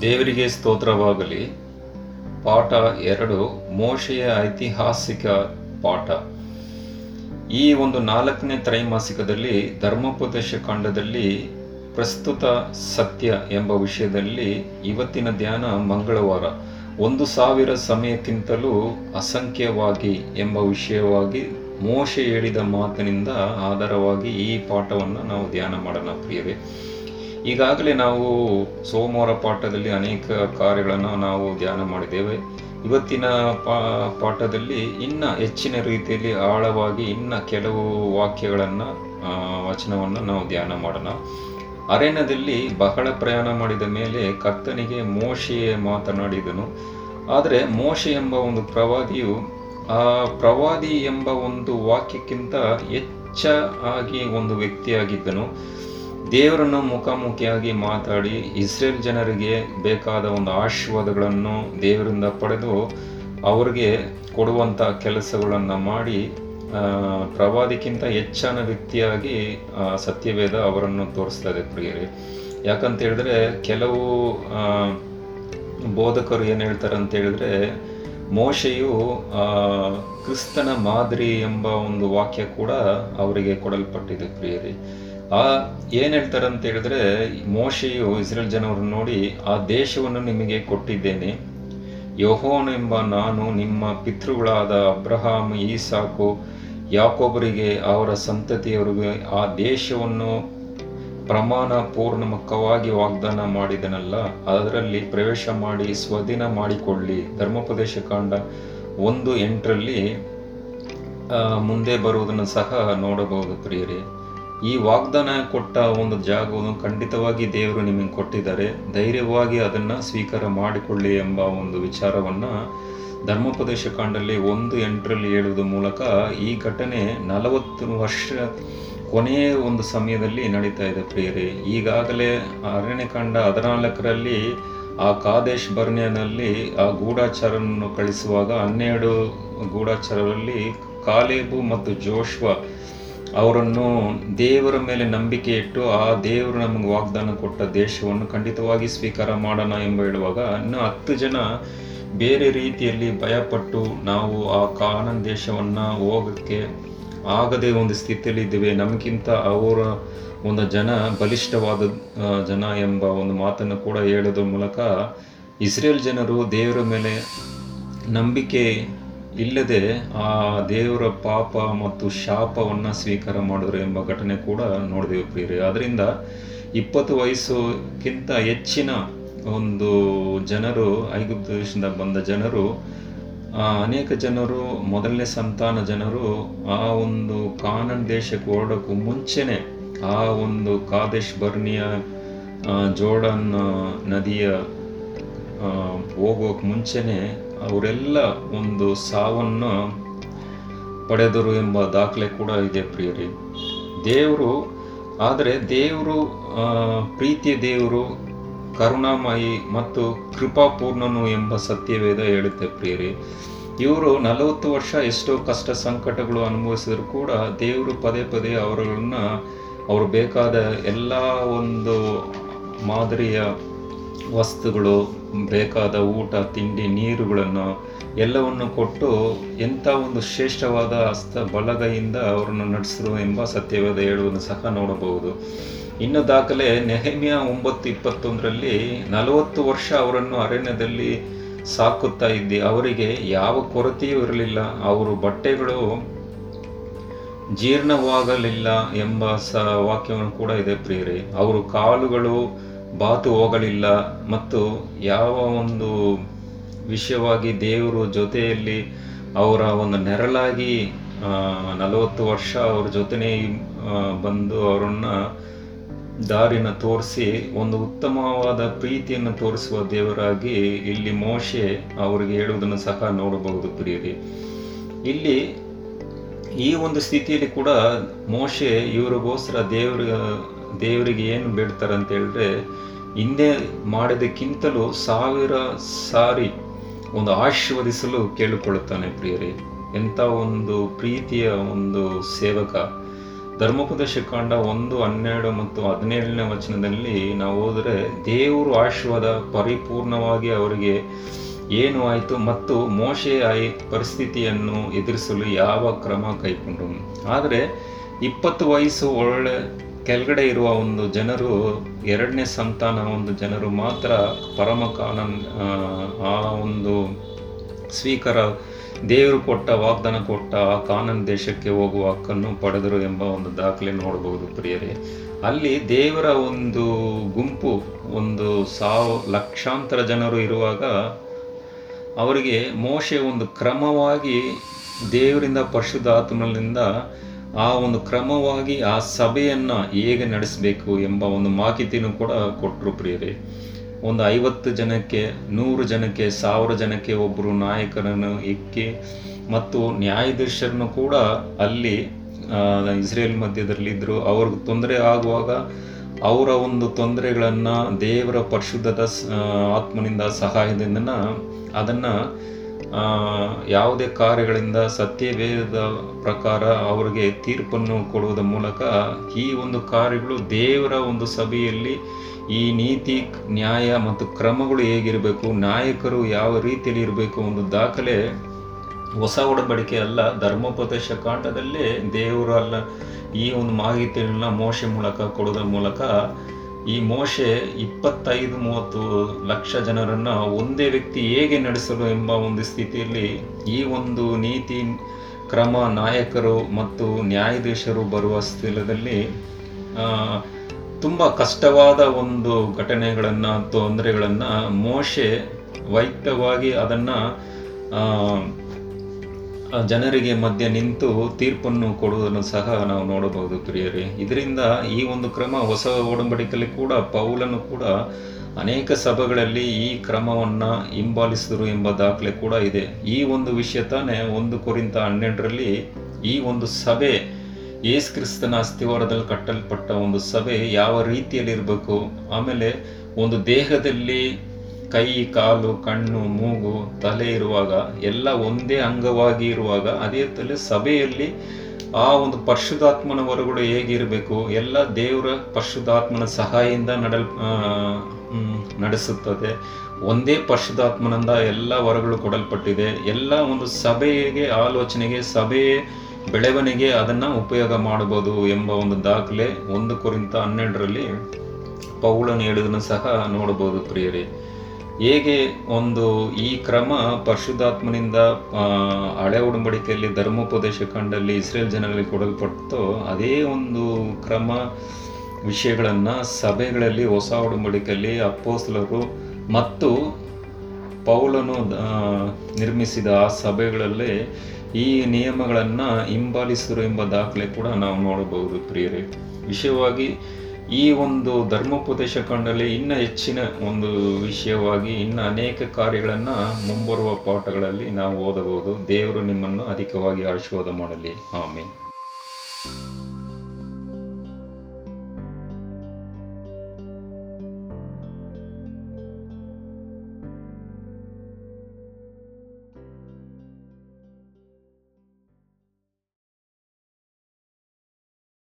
ದೇವರಿಗೆ ಸ್ತೋತ್ರವಾಗಲಿ. ಪಾಠ ಎರಡು, ಮೋಶೆಯ ಐತಿಹಾಸಿಕ ಪಾಠ. ಈ ಒಂದು ನಾಲ್ಕನೇ ತ್ರೈಮಾಸಿಕದಲ್ಲಿ, ಧರ್ಮೋಪದೇಶ ಕಾಂಡದಲ್ಲಿ ಪ್ರಸ್ತುತ ಸತ್ಯ ಎಂಬ ವಿಷಯದಲ್ಲಿ ಇವತ್ತಿನ ಧ್ಯಾನ ಮಂಗಳವಾರ. ಒಂದು ಸಾವಿರ ಸಮಯಕ್ಕಿಂತಲೂ ಅಸಂಖ್ಯವಾಗಿ ಎಂಬ ವಿಷಯವಾಗಿ ಮೋಶೆ ಹೇಳಿದ ಮಾತಿನಿಂದ ಆಧಾರವಾಗಿ ಈ ಪಾಠವನ್ನು ನಾವು ಧ್ಯಾನ ಮಾಡೋಣ ಪ್ರಿಯವೇ. ಈಗಾಗಲೇ ನಾವು ಸೋಮವಾರ ಪಾಠದಲ್ಲಿ ಅನೇಕ ಕಾರ್ಯಗಳನ್ನು ನಾವು ಧ್ಯಾನ ಮಾಡಿದ್ದೇವೆ. ಇವತ್ತಿನ ಪಾಠದಲ್ಲಿ ಇನ್ನ ಹೆಚ್ಚಿನ ರೀತಿಯಲ್ಲಿ ಆಳವಾಗಿ ಇನ್ನ ಕೆಲವು ವಾಕ್ಯಗಳನ್ನು ವಚನವನ್ನು ನಾವು ಧ್ಯಾನ ಮಾಡೋಣ. ಅರಣ್ಯದಲ್ಲಿ ಬಹಳ ಪ್ರಯಾಣ ಮಾಡಿದ ಮೇಲೆ ಕರ್ತನಿಗೆ ಮೋಶೆಯೇ ಮಾತನಾಡಿದನು. ಆದರೆ ಮೋಶೆ ಎಂಬ ಒಂದು ಪ್ರವಾದಿಯು, ಆ ಪ್ರವಾದಿ ಎಂಬ ಒಂದು ವಾಕ್ಯಕ್ಕಿಂತ ಹೆಚ್ಚಾಗಿ ಒಂದು ವ್ಯಕ್ತಿಯಾಗಿದ್ದನು. ದೇವರನ್ನು ಮುಖಾಮುಖಿಯಾಗಿ ಮಾತಾಡಿ ಇಸ್ರೇಲ್ ಜನರಿಗೆ ಬೇಕಾದ ಒಂದು ಆಶೀರ್ವಾದಗಳನ್ನು ದೇವರಿಂದ ಪಡೆದು ಅವರಿಗೆ ಕೊಡುವಂಥ ಕೆಲಸಗಳನ್ನು ಮಾಡಿ ಪ್ರವಾದಿಕ್ಕಿಂತ ಹೆಚ್ಚಾನ ವ್ಯಕ್ತಿಯಾಗಿ ಸತ್ಯವೇದ ಅವರನ್ನು ತೋರಿಸ್ತಾ ಇದೆ ಪ್ರಿಯರೇ. ಯಾಕಂತ ಹೇಳಿದ್ರೆ, ಕೆಲವು ಬೋಧಕರು ಏನು ಹೇಳ್ತಾರೆ ಅಂತ ಹೇಳಿದ್ರೆ, ಮೋಶೆಯು ಕ್ರಿಸ್ತನ ಮಾದರಿ ಎಂಬ ಒಂದು ವಾಕ್ಯ ಕೂಡ ಅವರಿಗೆ ಕೊಡಲ್ಪಟ್ಟಿದೆ ಪ್ರಿಯರಿ. ಆ, ಏನು ಹೇಳ್ತಾರೆ ಅಂತ ಹೇಳಿದ್ರೆ, ಮೋಶೆಯು ಇಸ್ರೇಲ್ ಜನರನ್ನು ನೋಡಿ, ಆ ದೇಶವನ್ನು ನಿಮಗೆ ಕೊಟ್ಟಿದ್ದೇನೆ. ಯೋಹೋನ್ ಎಂಬ ನಾನು ನಿಮ್ಮ ಪಿತೃಗಳಾದ ಅಬ್ರಹಾಮ್, ಈಸಾಕು ಯಾಕೊಬ್ಬರಿಗೆ ಅವರ ಸಂತತಿಯವರಿಗೆ ಆ ದೇಶವನ್ನು ಪ್ರಮಾಣ ಪೂರ್ಣಮುಖವಾಗಿ ವಾಗ್ದಾನ ಮಾಡಿದನಲ್ಲ, ಅದರಲ್ಲಿ ಪ್ರವೇಶ ಮಾಡಿ ಸ್ವಾಧೀನ ಮಾಡಿಕೊಳ್ಳಿ. ಧರ್ಮೋಪದೇಶ ಕಾಂಡ ಒಂದು ಎಂಟರಲ್ಲಿ ಮುಂದೆ ಬರುವುದನ್ನು ಸಹ ನೋಡಬಹುದು ಪ್ರಿಯರೇ. ಈ ವಾಗ್ದಾನ ಕೊಟ್ಟ ಒಂದು ಜಾಗವನ್ನು ಖಂಡಿತವಾಗಿ ದೇವರು ನಿಮಗೆ ಕೊಟ್ಟಿದ್ದಾರೆ. ಧೈರ್ಯವಾಗಿ ಅದನ್ನು ಸ್ವೀಕಾರ ಮಾಡಿಕೊಳ್ಳಿ ಎಂಬ ಒಂದು ವಿಚಾರವನ್ನು ಧರ್ಮೋಪದೇಶ ಕಾಂಡಲ್ಲಿ ಒಂದು ಎಂಟರಲ್ಲಿ ಹೇಳುವುದ ಮೂಲಕ ಈ ಘಟನೆ ನಲವತ್ತು ವರ್ಷ ಕೊನೆಯ ಒಂದು ಸಮಯದಲ್ಲಿ ನಡೀತಾ ಇದೆ ಪ್ರಿಯರೇ. ಈಗಾಗಲೇ ಅರಣ್ಯಕಾಂಡ ಹದಿನಾಲ್ಕರಲ್ಲಿ ಆ ಕಾದೇಶ್ ಬರ್ನಿಯನಲ್ಲಿ ಆ ಗೂಢಾಚಾರವನ್ನು ಕಳಿಸುವಾಗ ಹನ್ನೆರಡು ಗೂಢಾಚಾರರಲ್ಲಿ ಕಾಲೇಬು ಮತ್ತು ಜೋಶ್ವ ಅವರನ್ನು ದೇವರ ಮೇಲೆ ನಂಬಿಕೆ ಇಟ್ಟು ಆ ದೇವರು ನಮಗೆ ವಾಗ್ದಾನ ಕೊಟ್ಟ ದೇಶವನ್ನು ಖಂಡಿತವಾಗಿ ಸ್ವೀಕಾರ ಮಾಡೋಣ ಎಂಬ ಹೇಳುವಾಗ ಇನ್ನು ಹತ್ತು ಜನ ಬೇರೆ ರೀತಿಯಲ್ಲಿ ಭಯಪಟ್ಟು ನಾವು ಆ ಕಾನನ್ ದೇಶವನ್ನು ಹೋಗೋಕ್ಕೆ ಆಗದೆ ಒಂದು ಸ್ಥಿತಿಯಲ್ಲಿ ಇದ್ದೇವೆ. ನಮಗಿಂತ ಅವರ ಒಂದು ಜನ, ಬಲಿಷ್ಠವಾದ ಜನ ಎಂಬ ಒಂದು ಮಾತನ್ನು ಕೂಡ ಹೇಳೋದ್ರ ಮೂಲಕ ಇಸ್ರೇಲ್ ಜನರು ದೇವರ ಮೇಲೆ ನಂಬಿಕೆ ಇಲ್ಲದೆ ಆ ದೇವರ ಪಾಪ ಮತ್ತು ಶಾಪವನ್ನು ಸ್ವೀಕಾರ ಮಾಡಿದ್ರು ಎಂಬ ಘಟನೆ ಕೂಡ ನೋಡಿದೆವು ಪ್ರಿಯರೇ. ಅದರಿಂದ ಇಪ್ಪತ್ತು ವಯಸ್ಸುಕ್ಕಿಂತ ಹೆಚ್ಚಿನ ಒಂದು ಜನರು, ಐಗುಪ್ತ ದೇಶದಿಂದ ಬಂದ ಜನರು ಅನೇಕ ಜನರು, ಮೊದಲನೇ ಸಂತಾನ ಜನರು ಆ ಒಂದು ಕಾನನ್ ದೇಶಕ್ಕೆ ಹೊರಡೋಕ್ಕೂ ಮುಂಚೆನೆ ಆ ಒಂದು ಕಾದೇಶ್ ಬರ್ನಿಯ ಜೋಡನ್ ನದಿಯ ಹೋಗೋಕೆ ಮುಂಚೆನೆ ಅವರೆಲ್ಲ ಒಂದು ಸಾವನ್ನು ಪಡೆದರು ಎಂಬ ದಾಖಲೆ ಕೂಡ ಇದೆ ಪ್ರಿಯರಿ. ದೇವರು, ಆದರೆ ದೇವರು ಪ್ರೀತಿಯ ದೇವರು ಕರುಣಾಮಯಿ ಮತ್ತು ಕೃಪಾಪೂರ್ಣನು ಎಂಬ ಸತ್ಯವೇದ ಹೇಳುತ್ತೆ ಪ್ರಿಯರಿ. ಇವರು ನಲವತ್ತು ವರ್ಷ ಎಷ್ಟೋ ಕಷ್ಟ ಸಂಕಟಗಳು ಅನುಭವಿಸಿದ್ರು ಕೂಡ ದೇವರು ಪದೇ ಪದೇ ಅವರನ್ನ ಅವರು ಬೇಕಾದ ಎಲ್ಲ ಒಂದು ಮಾದರಿಯ ವಸ್ತುಗಳು, ಬೇಕಾದ ಊಟ, ತಿಂಡಿ, ನೀರುಗಳನ್ನು ಎಲ್ಲವನ್ನು ಕೊಟ್ಟು ಎಂಥ ಒಂದು ಶ್ರೇಷ್ಠವಾದ ಹಸ್ತ, ಬಲಗೈಯಿಂದ ಅವರನ್ನು ನಡೆಸಿರು ಎಂಬ ಸತ್ಯವೇದ ಹೇಳುವುದನ್ನು ಸಹ ನೋಡಬಹುದು. ಇನ್ನು ದಾಖಲೆ ನೆಹಮಿಯ ಒಂಬತ್ತು ಇಪ್ಪತ್ತೊಂದರಲ್ಲಿ ನಲವತ್ತು ವರ್ಷ ಅವರನ್ನು ಅರಣ್ಯದಲ್ಲಿ ಸಾಕುತ್ತಾ ಇದ್ದಿ. ಅವರಿಗೆ ಯಾವ ಕೊರತೆಯೂ ಇರಲಿಲ್ಲ. ಅವರು ಬಟ್ಟೆಗಳು ಜೀರ್ಣವಾಗಲಿಲ್ಲ ಎಂಬ ಸ ವಾಕ್ಯವನ್ನು ಕೂಡ ಇದೆ ಪ್ರಿಯರಿ. ಅವರು ಕಾಲುಗಳು ಬಾತು ಹೋಗಲಿಲ್ಲ ಮತ್ತು ಯಾವ ಒಂದು ವಿಷಯವಾಗಿ ದೇವರು ಜೊತೆಯಲ್ಲಿ ಅವರ ಒಂದು ನೆರಳಾಗಿ ನಲವತ್ತು ವರ್ಷ ಅವ್ರ ಜೊತೆನೇ ಬಂದು ಅವರನ್ನ ದಾರಿನ ತೋರಿಸಿ, ಒಂದು ಉತ್ತಮವಾದ ಪ್ರೀತಿಯನ್ನು ತೋರಿಸುವ ದೇವರಾಗಿ ಇಲ್ಲಿ ಮೋಶೆ ಅವರಿಗೆ ಹೇಳುವುದನ್ನು ಸಹ ನೋಡಬಹುದು ಪ್ರಿಯರಿ. ಇಲ್ಲಿ ಈ ಒಂದು ಸ್ಥಿತಿಯಲ್ಲಿ ಕೂಡ ಮೋಶೆ ಇವರಿಗೋಸ್ಕರ ದೇವರ, ದೇವರಿಗೆ ಏನು ಬೇಡ್ತಾರೆ ಅಂತ ಹೇಳಿದ್ರೆ, ಹಿಂದೆ ಮಾಡಿದಕ್ಕಿಂತಲೂ ಸಾವಿರ ಸಾರಿ ಒಂದು ಆಶೀರ್ವದಿಸಲು ಕೇಳಿಕೊಳ್ಳುತ್ತಾನೆ ಪ್ರಿಯರಿ. ಎಂಥ ಒಂದು ಪ್ರೀತಿಯ ಒಂದು ಸೇವಕ. ಧರ್ಮೋಪದೇಶ ಕಾಂಡ ಒಂದು ಹನ್ನೆರಡು ಮತ್ತು ಹದಿನೇಳನೇ ವಚನದಲ್ಲಿ ನಾವು ಹೋದರೆ ದೇವರು ಆಶೀರ್ವಾದ ಪರಿಪೂರ್ಣವಾಗಿ ಅವರಿಗೆ ಏನು ಆಯಿತು ಮತ್ತು ಮೋಶೆ ಆಯಿ ಪರಿಸ್ಥಿತಿಯನ್ನು ಎದುರಿಸಲು ಯಾವ ಕ್ರಮ ಕೈಗೊಂಡು. ಆದರೆ ಇಪ್ಪತ್ತು ವಯಸ್ಸು ಒಳ್ಳೆ ಕೆಳಗಡೆ ಇರುವ ಒಂದು ಜನರು ಎರಡನೇ ಸಂತಾನ ಒಂದು ಜನರು ಮಾತ್ರ ಪರಮ ಆ, ಆ ಒಂದು ಸ್ವೀಕಾರ ದೇವರು ಕೊಟ್ಟ ವಾಗ್ದಾನ ಕೊಟ್ಟ ಆ ಕಾನನ್ ದೇಶಕ್ಕೆ ಹೋಗುವ ಹಕ್ಕನ್ನು ಪಡೆದರು ಎಂಬ ಒಂದು ದಾಖಲೆ ನೋಡಬಹುದು ಪ್ರಿಯರೇ. ಅಲ್ಲಿ ದೇವರ ಒಂದು ಗುಂಪು, ಒಂದು ಸಾವು, ಲಕ್ಷಾಂತರ ಜನರು ಇರುವಾಗ ಅವರಿಗೆ ಮೋಶೆ ಒಂದು ಕ್ರಮವಾಗಿ ದೇವರಿಂದ ಪರಿಶುದ್ಧ ಆತ್ಮನಿಂದ ಆ ಒಂದು ಕ್ರಮವಾಗಿ ಆ ಸಭೆಯನ್ನು ಹೇಗೆ ನಡೆಸಬೇಕು ಎಂಬ ಒಂದು ಮಾಹಿತಿನೂ ಕೂಡ ಕೊಟ್ಟರು ಪ್ರಿಯರೇ. ಒಂದು ಐವತ್ತು ಜನಕ್ಕೆ, ನೂರು ಜನಕ್ಕೆ, ಸಾವಿರ ಜನಕ್ಕೆ ಒಬ್ಬರು ನಾಯಕರನ್ನು ಇಕ್ಕಿ ಮತ್ತು ನ್ಯಾಯಾಧೀಶರನ್ನು ಕೂಡ ಅಲ್ಲಿ ಇಸ್ರೇಲ್ ಮಧ್ಯದಲ್ಲಿದ್ದರು. ಅವ್ರಿಗೆ ತೊಂದರೆ ಆಗುವಾಗ ಅವರ ಒಂದು ತೊಂದರೆಗಳನ್ನು ದೇವರ ಪರಿಶುದ್ಧದ ಆತ್ಮನಿಂದ ಸಹಾಯದಿಂದ ಅದನ್ನು ಯಾವುದೇ ಕಾರ್ಯಗಳಿಂದ ಸತ್ಯವೇದ ಪ್ರಕಾರ ಅವರಿಗೆ ತೀರ್ಪನ್ನು ಕೊಡುವುದರ ಮೂಲಕ ಈ ಒಂದು ಕಾರ್ಯಗಳು ದೇವರ ಒಂದು ಸಭೆಯಲ್ಲಿ ಈ ನೀತಿ, ನ್ಯಾಯ ಮತ್ತು ಕ್ರಮಗಳು ಹೇಗಿರಬೇಕು, ನಾಯಕರು ಯಾವ ರೀತಿಯಲ್ಲಿ ಇರಬೇಕು ಒಂದು ದಾಖಲೆ ಹೊಸ ಒಡಂಬಡಿಕೆ ಅಲ್ಲ, ಧರ್ಮೋಪದೇಶ ಕಾಂಡದಲ್ಲೇ ದೇವರು ಅಲ್ಲ ಈ ಒಂದು ಮಾಹಿತಿಯನ್ನ ಮೋಶೆ ಮೂಲಕ ಕೊಡೋದ್ರ ಮೂಲಕ ಈ ಮೋಶೆ ಇಪ್ಪತ್ತೈದು ಮೂವತ್ತು ಲಕ್ಷ ಜನರನ್ನು ಒಂದೇ ವ್ಯಕ್ತಿ ಹೇಗೆ ನಡೆಸಲು ಎಂಬ ಒಂದು ಸ್ಥಿತಿಯಲ್ಲಿ ಈ ಒಂದು ನೀತಿ ಕ್ರಮ ನಾಯಕರು ಮತ್ತು ನ್ಯಾಯಾಧೀಶರು ಬರುವ ಸ್ಥಳದಲ್ಲಿ ತುಂಬ ಕಷ್ಟವಾದ ಒಂದು ಘಟನೆಗಳನ್ನು ತೊಂದರೆಗಳನ್ನು ಮೋಶೆ ವೈಯಕ್ತವಾಗಿ ಅದನ್ನು ಜನರಿಗೆ ಮಧ್ಯೆ ನಿಂತು ತೀರ್ಪನ್ನು ಕೊಡುವುದನ್ನು ಸಹ ನಾವು ನೋಡಬಹುದು ಪ್ರಿಯರೇ. ಇದರಿಂದ ಈ ಒಂದು ಕ್ರಮ ಹೊಸ ಒಡಂಬಡಿಕೆಯಲ್ಲಿ ಕೂಡ ಪೌಲನ್ನು ಕೂಡ ಅನೇಕ ಸಭೆಗಳಲ್ಲಿ ಈ ಕ್ರಮವನ್ನು ಹಿಂಬಾಲಿಸಿದರು ಎಂಬ ದಾಖಲೆ ಕೂಡ ಇದೆ. ಈ ಒಂದು ವಿಷಯ ತಾನೇ ಒಂದು ಕುರಿತ ಹನ್ನೆರಡರಲ್ಲಿ ಈ ಒಂದು ಸಭೆ, ಯೇಸು ಕ್ರಿಸ್ತನ ಅಸ್ಥಿವಾರದಲ್ಲಿ ಕಟ್ಟಲ್ಪಟ್ಟ ಒಂದು ಸಭೆ ಯಾವ ರೀತಿಯಲ್ಲಿ ಇರಬೇಕು ಆಮೇಲೆ ಒಂದು ದೇಹದಲ್ಲಿ ಕೈ, ಕಾಲು, ಕಣ್ಣು, ಮೂಗು, ತಲೆ ಇರುವಾಗ, ಎಲ್ಲ ಒಂದೇ ಅಂಗವಾಗಿ ಇರುವಾಗ, ಅದೇ ತಲೆ ಸಭೆಯಲ್ಲಿ ಆ ಒಂದು ಪರ್ಶುದಾತ್ಮನ ಹೊರಗಡೆ ಹೇಗಿರಬೇಕು ಎಲ್ಲ ದೇವರ ಪರಶುದಾತ್ಮನ ಸಹಾಯದಿಂದ ನಡಲ್ ನಡೆಸುತ್ತದೆ. ಒಂದೇ ಪರಶುದಾತ್ಮನಿಂದ ಎಲ್ಲ ವರಗಳು ಕೊಡಲ್ಪಟ್ಟಿದೆ. ಎಲ್ಲ ಒಂದು ಸಭೆಗೆ, ಆಲೋಚನೆಗೆ, ಸಭೆ ಬೆಳವಣಿಗೆ ಅದನ್ನು ಉಪಯೋಗ ಮಾಡಬಹುದು ಎಂಬ ಒಂದು ದಾಖಲೆ ಒಂದು ಕುರಿತ ಹನ್ನೆರಡರಲ್ಲಿ ಪೌಳನು ಹೇಳುವುದನ್ನು ಸಹ ನೋಡಬಹುದು ಪ್ರಿಯರೇ. ಹೇಗೆ ಒಂದು ಈ ಕ್ರಮ ಪರಿಶುದ್ಧಾತ್ಮನಿಂದ ಆ, ಹಳೆ ಉಡಂಬಡಿಕೆಯಲ್ಲಿ ಧರ್ಮೋಪದೇಶ ಕಂಡಲ್ಲಿ ಇಸ್ರೇಲ್ ಜನರಲ್ಲಿ ಕೊಡಲ್ಪಟ್ಟೋ ಅದೇ ಒಂದು ಕ್ರಮ ವಿಷಯಗಳನ್ನು ಸಭೆಗಳಲ್ಲಿ ಹೊಸ ಉಡಂಬಡಿಕೆಯಲ್ಲಿ ಅಪ್ಪೋಸ್ಲರು ಮತ್ತು ಪೌಲನು ನಿರ್ಮಿಸಿದ ಆ ಸಭೆಗಳಲ್ಲಿ ಈ ನಿಯಮಗಳನ್ನು ಹಿಂಬಾಲಿಸಿರು ಎಂಬ ದಾಖಲೆ ಕೂಡ ನಾವು ನೋಡಬಹುದು ಪ್ರಿಯರೇ. ವಿಷಯವಾಗಿ ಈ ಒಂದು ಧರ್ಮೋಪದೇಶ ಕಂಡಲ್ಲಿ ಇನ್ನೂ ಹೆಚ್ಚಿನ ಒಂದು ವಿಷಯವಾಗಿ ಇನ್ನು ಅನೇಕ ಕಾರ್ಯಗಳನ್ನು ಮುಂಬರುವ ಪಾಠಗಳಲ್ಲಿ ನಾವು ಓದಬಹುದು. ದೇವರು ನಿಮ್ಮನ್ನು ಅಧಿಕವಾಗಿ ಆಶೀರ್ವಾದ ಮಾಡಲಿ. ಆಮೇಲೆ